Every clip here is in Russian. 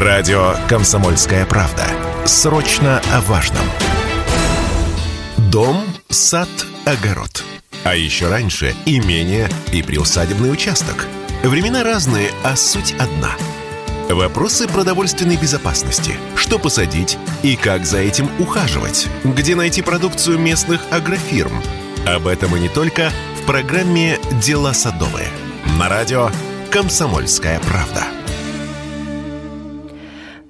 Радио «Комсомольская правда». Срочно о важном. Дом, сад, огород. А еще раньше имение и приусадебный участок. Времена разные, а суть одна. Вопросы продовольственной безопасности. Что посадить и как за этим ухаживать? Где найти продукцию местных агрофирм? Об этом и не только в программе «Дела садовые». На радио «Комсомольская правда».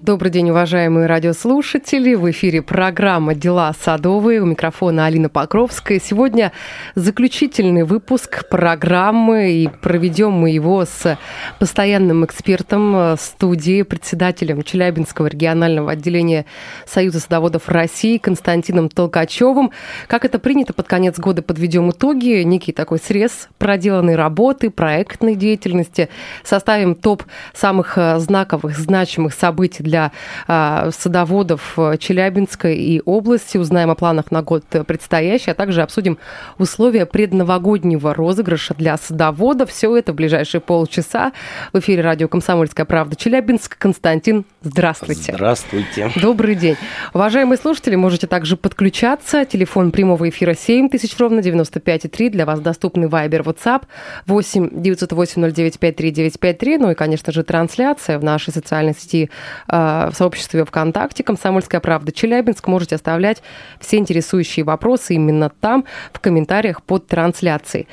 Добрый день, уважаемые радиослушатели. В эфире программа «Дела садовые». У микрофона Алина Покровская. Сегодня заключительный выпуск программы, и проведем мы его с постоянным экспертом э, студии, председателем Челябинского регионального отделения Союза садоводов России Константином Толкачевым. Как это принято, под конец года подведем итоги, некий такой срез проделанной работы, проектной деятельности. Составим топ самых э, знаковых, значимых событий для для а, садоводов э, Челябинска и области. Узнаем о планах на год предстоящий, а также обсудим условия предновогоднего розыгрыша для садоводов. Все это в ближайшие полчаса. В эфире радио «Комсомольская правда» Челябинск. Константин, здравствуйте. Здравствуйте. Добрый день. Уважаемые слушатели, можете также подключаться. Телефон прямого эфира 7 тысяч ровно 95,3. Для вас доступный Вайбер, WhatsApp 8 908 09 53 953. Ну и, конечно же, трансляция в нашей социальной сети а, в сообществе ВКонтакте «Комсомольская правда Челябинск». Можете оставлять все интересующие вопросы именно там, в комментариях под трансляцией.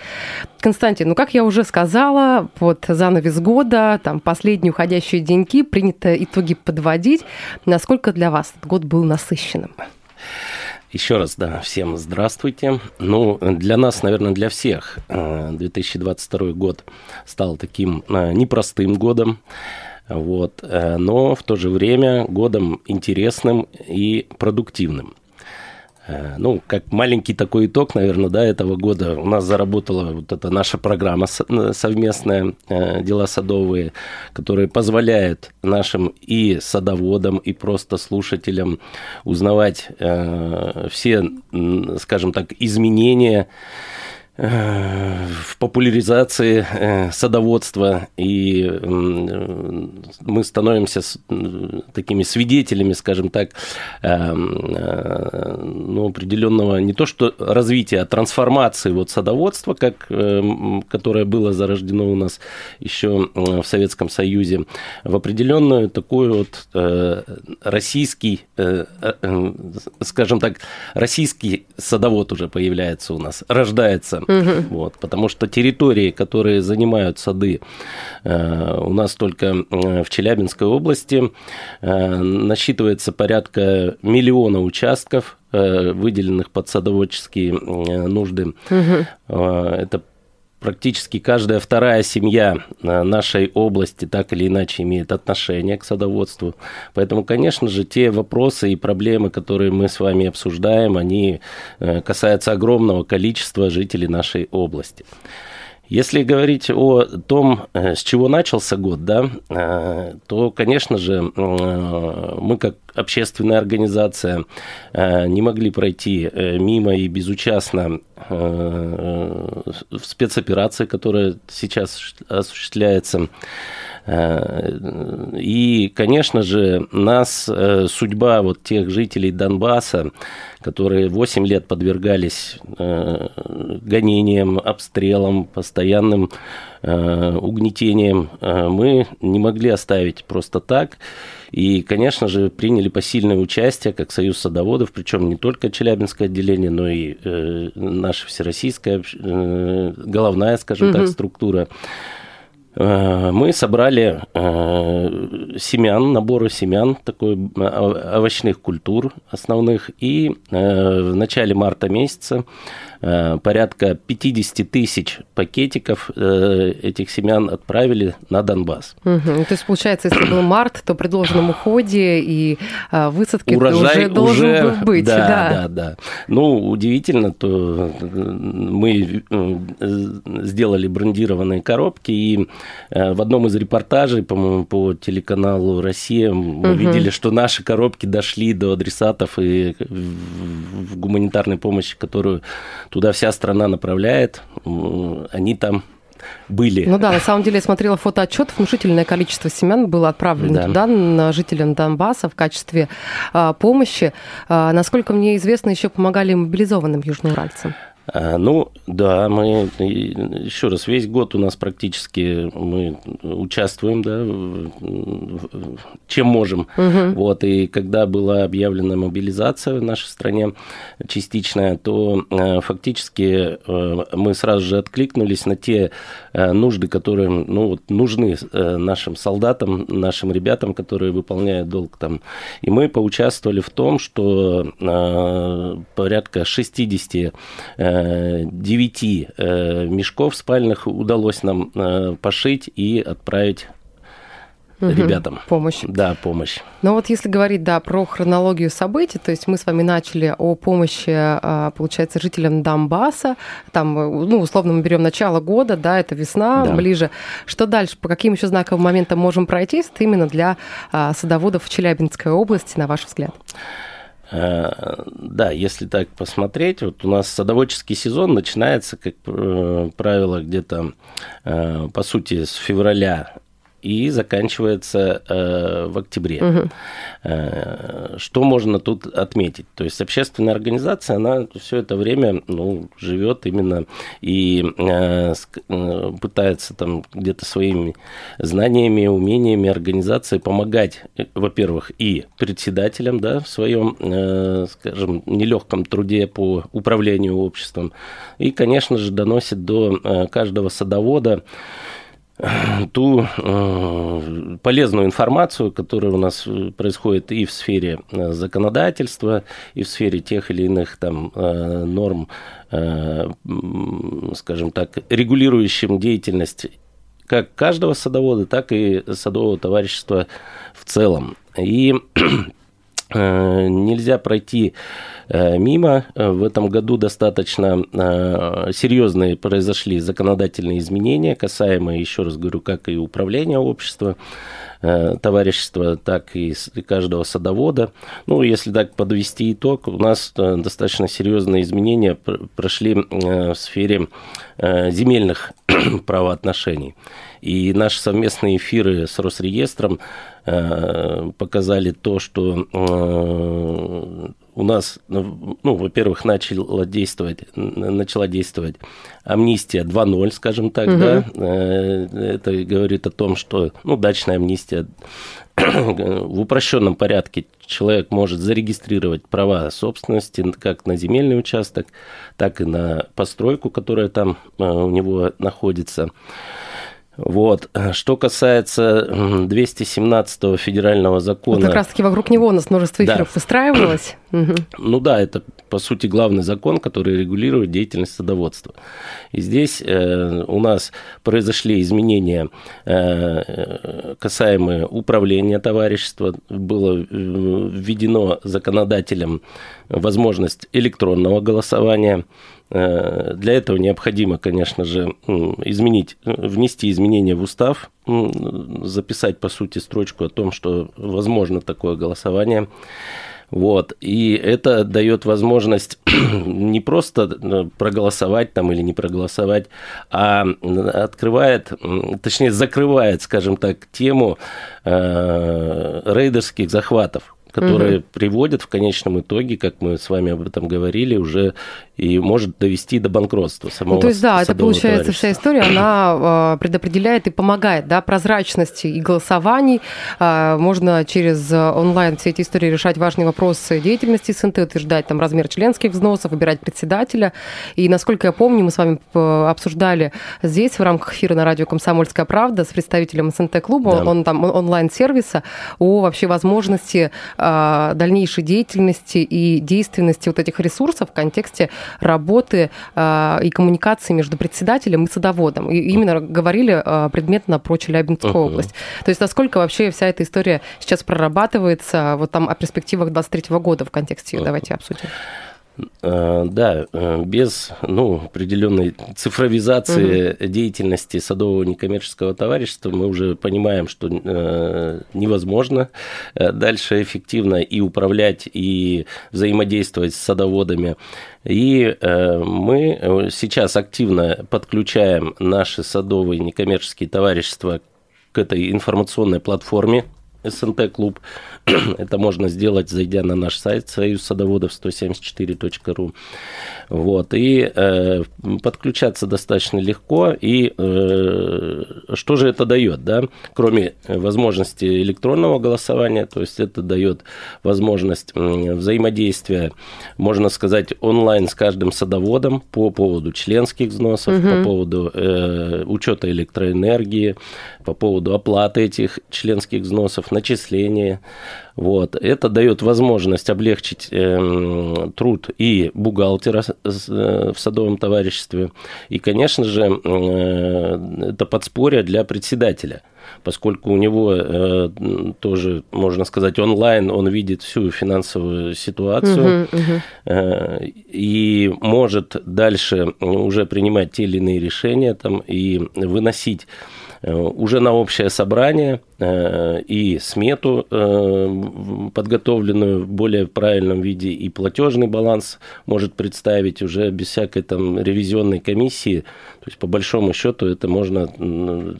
Константин, ну, как я уже сказала, под занавес года, там, последние уходящие деньги, принято итоги подводить. Насколько для вас этот год был насыщенным? Еще раз, да, всем здравствуйте. Ну, для нас, наверное, для всех 2022 э, год стал таким э, непростым годом. Вот. Э, но в то же время годом интересным и продуктивным. Э, ну, как маленький такой итог, наверное, да, этого года у нас заработала вот эта наша программа э, совместная «Дела садовые», которая позволяет нашим и садоводам, и просто слушателям узнавать все, скажем так, изменения в популяризации э, садоводства, и мы становимся такими свидетелями, скажем так, э, ну, определенного не то что развития, а трансформации вот садоводства, как, э, которое было зарождено у нас еще в Советском Союзе, в определенную такую вот российский, скажем так, российский садовод уже появляется у нас, рождается Угу. Вот, потому что территории, которые занимают сады, э, у нас только э, в Челябинской области э, насчитывается порядка миллиона участков, выделенных под садоводческие нужды. Угу. Это практически каждая вторая семья э, нашей области так или иначе имеет отношение к садоводству. Поэтому, конечно же, те вопросы и проблемы, которые мы с вами обсуждаем, они э, касаются огромного количества жителей нашей области. Если говорить о том, э, с чего начался год, да, то, конечно же, мы как общественная организация э, не могли пройти э, мимо и безучастно э, в спецоперации, которая сейчас осуществляется. И, конечно же, нас судьба вот тех жителей Донбасса, которые 8 лет подвергались гонениям, обстрелам, постоянным угнетениям, мы не могли оставить просто так. И, конечно же, приняли посильное участие, как Союз садоводов, причем не только Челябинское отделение, но и э, наша всероссийская э, головная, скажем угу. так, структура. Э, мы собрали э, семян, наборы семян, такой овощных культур основных, и э, в начале марта месяца порядка 50 тысяч пакетиков э, этих семян отправили на Донбасс. Угу. То есть, получается, если был март, то при должном уходе и э, высадке Урожай уже должен уже, был быть. Да, да, да, да. Ну, удивительно, то мы сделали брендированные коробки, и в одном из репортажей, по-моему, по телеканалу «Россия» мы угу. видели, что наши коробки дошли до адресатов и в гуманитарной помощи, которую туда вся страна направляет, они там были. Ну да, на самом деле я смотрела фотоотчет, внушительное количество семян было отправлено да. туда, на жителям Донбасса в качестве а, помощи. А, насколько мне известно, еще помогали мобилизованным южноуральцам. А, ну, да, мы еще раз, весь год у нас практически мы участвуем, да, чем можем. Угу. Вот, и когда была объявлена мобилизация в нашей стране частичная, то э, фактически э, мы сразу же откликнулись на те нужды, которые ну, вот, нужны нашим солдатам, нашим ребятам, которые выполняют долг там. И мы поучаствовали в том, что порядка 60 9 э, мешков спальных удалось нам э, пошить и отправить угу. ребятам. Помощь. Да, помощь. Но вот если говорить, да, про хронологию событий, то есть мы с вами начали о помощи, а, получается, жителям Донбасса, там, ну, условно мы берем начало года, да, это весна, да. ближе. Что дальше, по каким еще знаковым моментам можем пройтись именно для а, садоводов в Челябинской области, на ваш взгляд? Э, да, если так посмотреть, вот у нас садоводческий сезон начинается, как э, правило, где-то, э, по сути, с февраля и заканчивается э, в октябре. Угу. Э, что можно тут отметить? То есть общественная организация, она все это время ну, живет именно и э, э, пытается там где-то своими знаниями, умениями организации помогать, э, во-первых, и председателям да, в своем, э, скажем, нелегком труде по управлению обществом, и, конечно же, доносит до э, каждого садовода ту э, полезную информацию, которая у нас происходит и в сфере э, законодательства, и в сфере тех или иных там э, норм, скажем так, регулирующим деятельность как каждого садовода, так и садового товарищества в целом. И нельзя пройти Э, мимо. Э, в этом году достаточно э, серьезные произошли законодательные изменения, касаемые, еще раз говорю, как и управления общества, товарищества, так и каждого садовода. Ну, если так подвести итог, у нас достаточно серьезные изменения прошли в сфере земельных правоотношений. И наши совместные эфиры с Росреестром показали то, что у нас, ну, ну, во-первых, начала действовать, начала действовать амнистия 2.0, скажем так, угу. да. Э, это говорит о том, что, ну, дачная амнистия в упрощенном порядке человек может зарегистрировать права собственности как на земельный участок, так и на постройку, которая там э, у него находится. Вот. Что касается 217 федерального закона... Вот как раз-таки вокруг него у нас множество эфиров да. выстраивалось. Ну да, это, по сути, главный закон, который регулирует деятельность садоводства. И здесь э, у нас произошли изменения, э, касаемые управления товарищества. Было э, введено законодателем возможность электронного голосования. Э, для этого необходимо, конечно же, изменить, внести изменения в устав, записать, по сути, строчку о том, что возможно такое голосование. Вот. И это дает возможность не просто э, проголосовать там или не проголосовать, а открывает, точнее, закрывает, скажем так, тему э, рейдерских захватов которые угу. приводят в конечном итоге, как мы с вами об этом говорили, уже и может довести до банкротства самого ну, То есть, да, это получается вся история, она а, предопределяет и помогает, да, прозрачности и голосований. А, можно через онлайн все эти истории решать важные вопросы деятельности СНТ, утверждать там размер членских взносов, выбирать председателя. И, насколько я помню, мы с вами обсуждали здесь в рамках эфира на радио «Комсомольская правда» с представителем СНТ-клуба, да. он там онлайн-сервиса, о вообще возможности а, дальнейшей деятельности и действенности вот этих ресурсов в контексте работы а, и коммуникации между председателем и садоводом. И именно говорили а, предметно про Челябинскую uh-huh. область. То есть насколько вообще вся эта история сейчас прорабатывается вот там о перспективах 23 года в контексте, uh-huh. давайте обсудим. Э, да, э, без ну, определенной цифровизации угу. деятельности садового некоммерческого товарищества мы уже понимаем, что э, невозможно дальше эффективно и управлять, и взаимодействовать с садоводами. И мы сейчас активно подключаем наши садовые некоммерческие товарищества к этой информационной платформе СНТ-клуб. Это можно сделать, зайдя на наш сайт союз садоводов 174.ру. Вот, и э, подключаться достаточно легко. И э, что же это дает, да? Кроме возможности электронного голосования, то есть это дает возможность взаимодействия, можно сказать, онлайн с каждым садоводом по поводу членских взносов, угу. по поводу э, учета электроэнергии, по поводу оплаты этих членских взносов, начисления. Вот. Это дает возможность облегчить э, труд и бухгалтера э, в садовом товариществе. И, конечно же, э, это подспорье для председателя поскольку у него э, тоже, можно сказать, онлайн, он видит всю финансовую ситуацию uh-huh, uh-huh. Э, и может дальше уже принимать те или иные решения там, и выносить уже на общее собрание э, и смету э, подготовленную в более правильном виде и платежный баланс может представить уже без всякой там ревизионной комиссии. То есть по большому счету это можно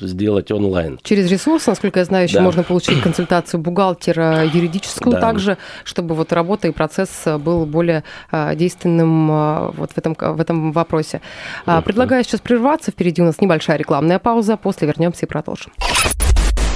сделать онлайн. Через ресурс, насколько я знаю, еще да. можно получить консультацию бухгалтера юридическую да. также, чтобы вот работа и процесс был более действенным вот в этом, в этом вопросе. Предлагаю сейчас прерваться. Впереди у нас небольшая рекламная пауза. После вернемся вернемся и продолжим.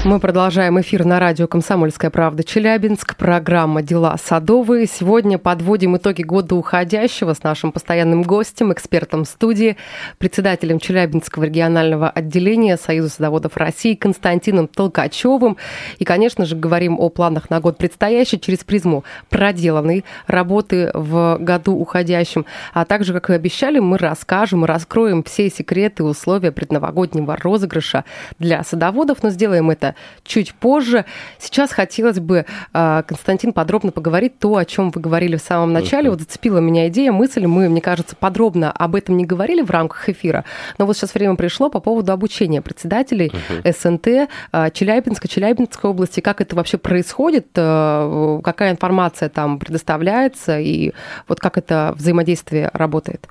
Мы продолжаем эфир на радио «Комсомольская правда» Челябинск. Программа «Дела садовые». Сегодня подводим итоги года уходящего с нашим постоянным гостем, экспертом студии, председателем Челябинского регионального отделения Союза садоводов России Константином Толкачевым. И, конечно же, говорим о планах на год предстоящий через призму проделанной работы в году уходящем. А также, как и обещали, мы расскажем и раскроем все секреты и условия предновогоднего розыгрыша для садоводов, но сделаем это чуть позже. Сейчас хотелось бы, а, Константин, подробно поговорить то, о чем вы говорили в самом начале. Вот зацепила меня идея, мысль. Мы, мне кажется, подробно об этом не говорили в рамках эфира, но вот сейчас время пришло по поводу обучения председателей СНТ а, Челябинска, Челябинской области. Как это вообще происходит? А, какая информация там предоставляется? И вот как это взаимодействие работает?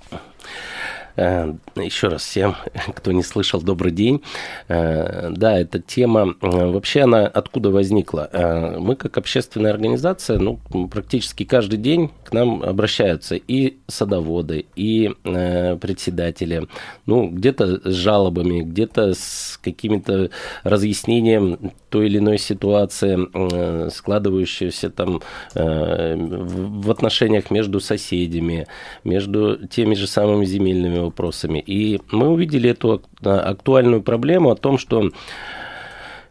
Э, еще раз всем, кто не слышал, добрый день. Э, да, эта тема, э, вообще она откуда возникла? Мы как общественная организация, ну, практически каждый день к нам обращаются и садоводы, и председатели, ну, где-то с жалобами, где-то с какими-то разъяснением той или иной ситуации, складывающейся там в отношениях между соседями, между теми же самыми земельными вопросами. И мы увидели эту актуальную проблему о том, что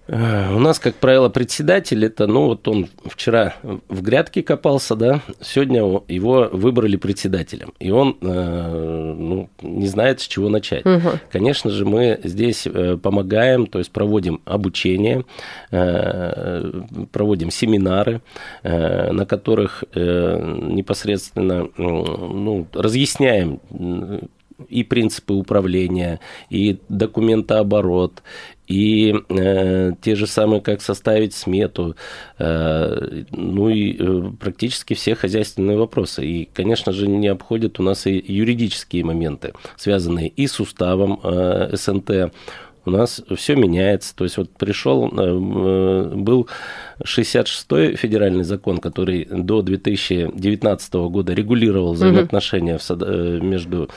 Э, у нас, как правило, председатель это, ну вот он вчера в грядке копался, да, сегодня его выбрали председателем, и он, э, ну, не знает, с чего начать. Угу. Конечно же, мы здесь э, помогаем, то есть проводим обучение, проводим семинары, на которых непосредственно, ну, разъясняем и принципы управления, и документооборот, и э, те же самые, как составить смету, э, ну и э, практически все хозяйственные вопросы. И, конечно же, не обходят у нас и юридические моменты, связанные и с уставом э, СНТ, у нас все меняется. То есть вот пришел, э, э, был 66-й федеральный закон, который до 2019 года регулировал взаимоотношения в э, между,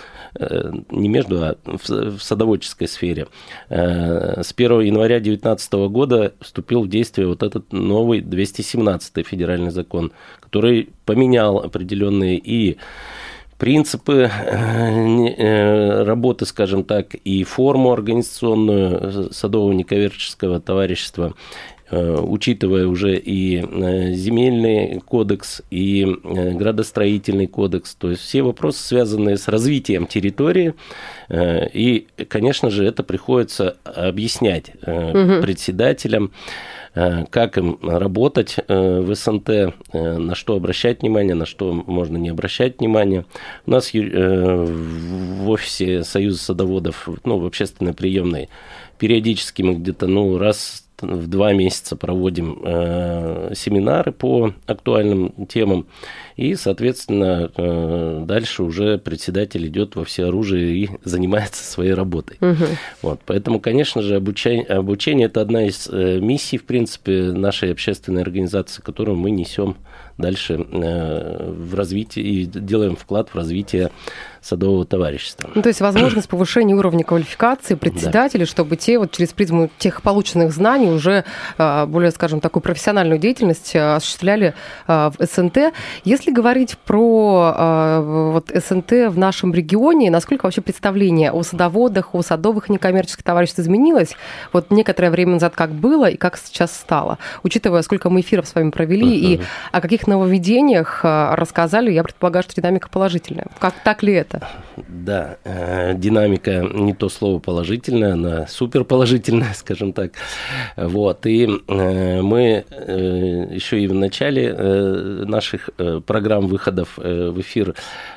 не между, а в садоводческой сфере. С 1 января 2019 года вступил в действие вот этот новый 217-й федеральный закон, который поменял определенные и принципы э, э, работы, скажем так, и форму организационную садового некоммерческого товарищества, э, учитывая уже и земельный кодекс, и градостроительный кодекс, то есть все вопросы, связанные с развитием территории, и, конечно же, это приходится объяснять угу. председателям, как им работать в СНТ, на что обращать внимание, на что можно не обращать внимания. У нас в офисе Союза садоводов, ну, в общественной приемной, периодически мы где-то, ну, раз в два месяца проводим э, семинары по актуальным темам. И, соответственно, э, дальше уже председатель идет во все оружие и занимается своей работой. Угу. Вот, поэтому, конечно же, обучение, обучение это одна из э, миссий, в принципе, нашей общественной организации, которую мы несем дальше э, в развитие и делаем вклад в развитие садового товарищества. Ну, то есть возможность повышения уровня квалификации председателей, да. чтобы те вот через призму тех полученных знаний уже э, более, скажем, такую профессиональную деятельность э, осуществляли в СНТ. Если говорить про вот СНТ в нашем регионе, насколько вообще представление о садоводах, о садовых некоммерческих товариществах изменилось? Вот некоторое время назад как было и как сейчас стало, учитывая, сколько мы эфиров с вами провели uh-huh. и о каких нововведениях рассказали, я предполагаю, что динамика положительная. Как так ли это? Да, э, динамика не то слово положительная, она супер положительная, скажем так. Вот, и э, мы еще и в начале наших программ выходов в эфир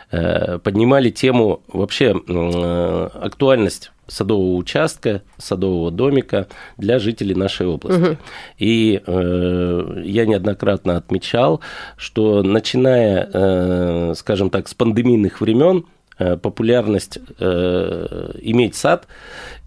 поднимали тему вообще актуальность садового участка, садового домика для жителей нашей области. Угу. И э, я неоднократно отмечал, что начиная, э, скажем так, с пандемийных времен, э, популярность э, иметь сад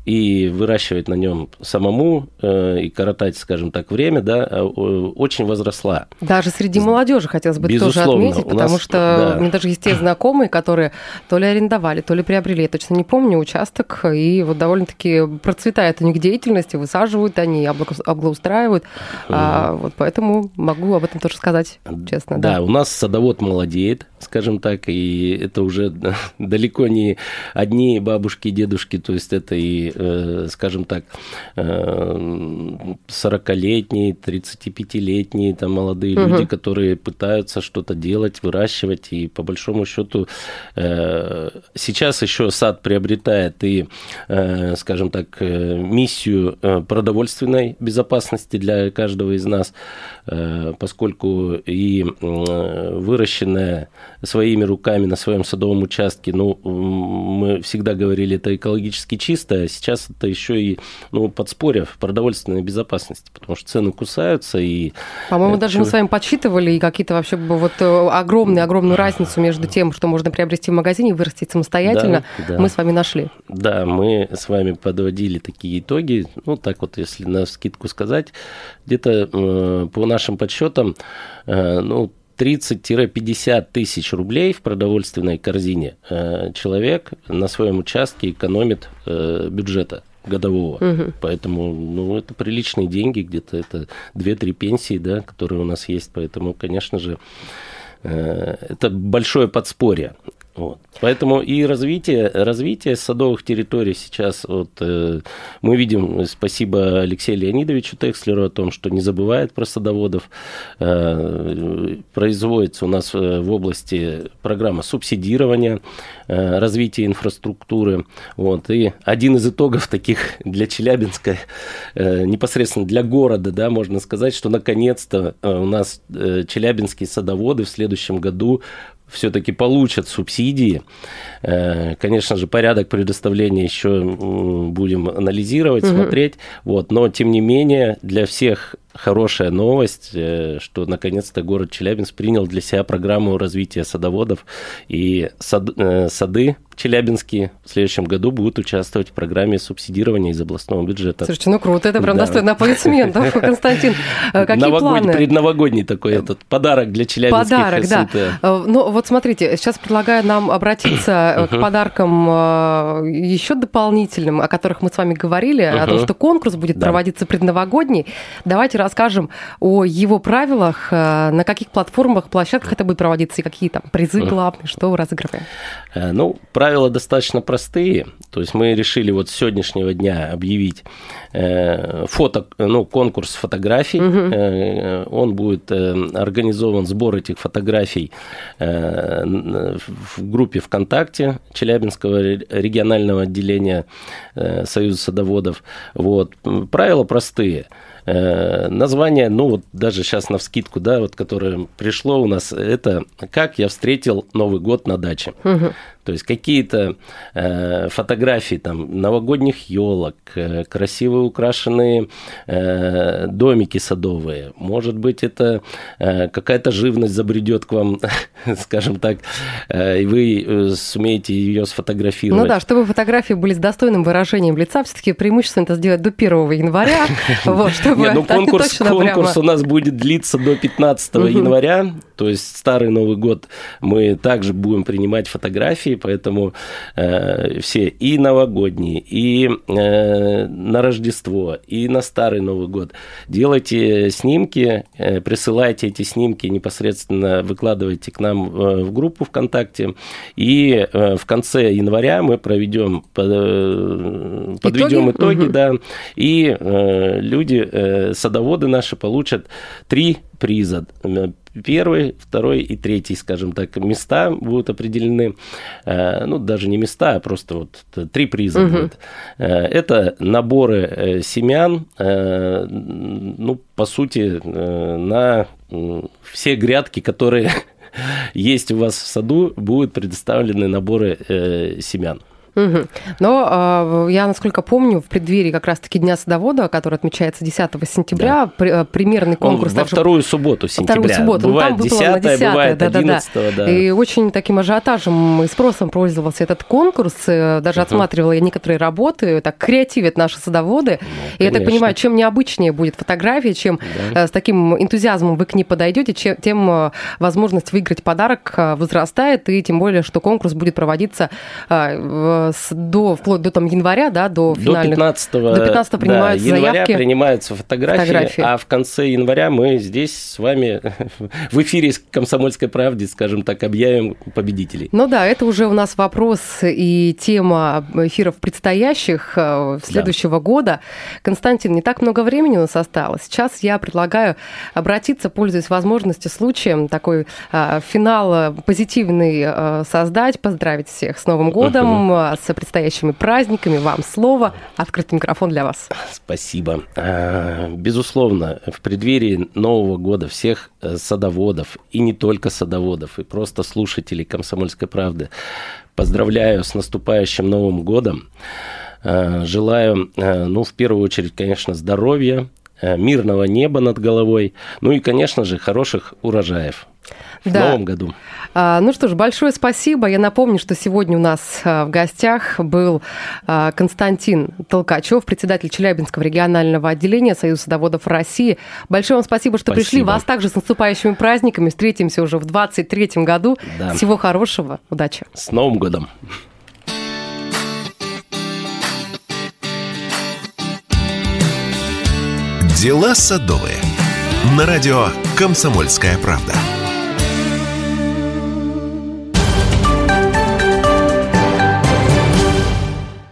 и выращивать на нем самому э, и коротать, скажем так, время, да, э, очень возросла. Даже среди молодежи хотелось бы Безусловно, тоже отметить, потому нас, что да. у меня даже есть те знакомые, которые то ли арендовали, то ли приобрели, я точно не помню, участок, и вот довольно-таки процветает у них деятельность, и высаживают они, облагоустраивают, mm. а, вот поэтому могу об этом тоже сказать честно. Да, да, у нас садовод молодеет, скажем так, и это уже далеко не одни бабушки и дедушки, то есть это и Э, скажем так, 40-летние, э, 35-летние там молодые угу. люди, которые пытаются что-то делать, выращивать, и по большому счету э, сейчас еще сад приобретает и, скажем так, миссию продовольственной безопасности для каждого из нас, поскольку и выращенное своими руками на своем садовом участке, ну, мы всегда говорили, это экологически чисто, а сейчас это еще и ну, подспорье в продовольственной безопасности, потому что цены кусаются и... По-моему, даже мы с вами подсчитывали и какие-то вообще вот э, огромную-огромную разницу между тем, что можно приобрести в магазине и вырастить самостоятельно, да, да. мы с вами нашли. Да, мы с вами подводили такие итоги, ну, так вот, если на скидку сказать, где-то э, по нашим подсчетам, э, ну, 30-50 тысяч рублей в продовольственной корзине э, человек на своем участке экономит э, бюджета годового. Угу. Поэтому, ну, это приличные деньги, где-то это 2-3 пенсии, да, которые у нас есть. Поэтому, конечно же, э, это большое подспорье. Вот. Поэтому и развитие, развитие садовых территорий сейчас, вот, э, мы видим, спасибо Алексею Леонидовичу Текслеру о том, что не забывает про садоводов. Э, производится у нас э, в области программа субсидирования, э, развития инфраструктуры. Вот. И один из итогов таких для Челябинска, э, непосредственно для города, да, можно сказать, что наконец-то э, у нас э, челябинские садоводы в следующем году все-таки получат субсидии. Э, конечно же, порядок предоставления еще будем анализировать, угу. смотреть. Вот, но, тем не менее, для всех хорошая новость, э, что наконец-то город Челябинск принял для себя программу развития садоводов, и сад, э, сады челябинские в следующем году будут участвовать в программе субсидирования из областного бюджета. Слушайте, ну круто, это прям да. достойно аплодисментов, Константин. Э, какие Новогодний, планы? Предновогодний такой этот подарок для челябинских Подарок, СНТ. да. Ну вот смотрите, сейчас предлагаю нам обратиться к подаркам еще дополнительным, о которых мы с вами говорили, о том, что конкурс будет проводиться предновогодний. Давайте расскажем о его правилах, э, на каких платформах, площадках это будет проводиться и какие там призы главные, что разыгрываем. Э, ну, правила достаточно простые. То есть мы решили вот с сегодняшнего дня объявить э, фото, ну, конкурс фотографий. Угу. Он будет организован сбор этих фотографий в группе ВКонтакте Челябинского регионального отделения Союза садоводов. Вот. Правила простые. Название, ну вот даже сейчас на вскидку, да, вот которое пришло у нас, это «Как я встретил Новый год на даче». Угу. То есть какие-то э, фотографии там новогодних елок, э, красивые украшенные э, домики садовые. Может быть, это э, какая-то живность забредет к вам, скажем так, э, и вы э, сумеете ее сфотографировать. Ну да, чтобы фотографии были с достойным выражением лица, все-таки преимущественно это сделать до 1 января. Вот, чтобы Нет, ну конкурс, конкурс у нас будет длиться до 15 января, то есть старый Новый год мы также будем принимать фотографии, поэтому э, все и новогодние, и э, на Рождество, и на Старый Новый год. Делайте снимки, э, присылайте эти снимки непосредственно, выкладывайте к нам э, в группу ВКонтакте, и э, в конце января мы проведем, под, э, подведем итоги, итоги угу. да, и э, люди, э, садоводы наши получат три приза первый, второй и третий, скажем так, места будут определены. Э, ну, даже не места, а просто вот три приза угу. будет. Э, это наборы э, семян, ну, по сути, на все грядки, которые есть у вас в саду, будут предоставлены наборы семян. Угу. Но э, я, насколько помню, в преддверии как раз-таки Дня садовода, который отмечается 10 сентября, да. при, э, примерный конкурс... Он во также... вторую субботу сентября. Вторую субботу. Бывает ну, там 10 на 10 бывает да, 11 да, да. И очень таким ажиотажем и спросом пользовался этот конкурс. Э, даже uh отсматривала я некоторые работы. Так креативят наши садоводы. Ну, и я так понимаю, чем необычнее будет фотография, чем да. Э, с таким энтузиазмом вы к ней подойдете, чем, тем возможность выиграть подарок возрастает. И тем более, что конкурс будет проводиться в с, до, вплоть до там, января, да, до финальных... До 15, до 15 принимаются да, января заявки. принимаются фотографии, фотографии, а в конце января мы здесь с вами в эфире с «Комсомольской правды», скажем так, объявим победителей. Ну да, это уже у нас вопрос и тема эфиров предстоящих э, следующего да. года. Константин, не так много времени у нас осталось. Сейчас я предлагаю обратиться, пользуясь возможностью, случаем, такой э, финал э, позитивный э, создать, поздравить всех с Новым годом, с предстоящими праздниками. Вам слово. Открытый микрофон для вас. Спасибо. А, безусловно, в преддверии Нового года всех э, садоводов, и не только садоводов, и просто слушателей «Комсомольской правды» поздравляю с наступающим Новым годом. А, желаю, э, ну, в первую очередь, конечно, здоровья, мирного неба над головой, ну и, конечно же, хороших урожаев в да. новом году. А, ну что ж, большое спасибо. Я напомню, что сегодня у нас а, в гостях был а, Константин Толкачев, председатель Челябинского регионального отделения Союза садоводов России. Большое вам спасибо, что спасибо. пришли. Вас также с наступающими праздниками. Встретимся уже в 2023 году. Да. Всего хорошего. Удачи. С Новым годом. Дела садовые. На радио «Комсомольская правда».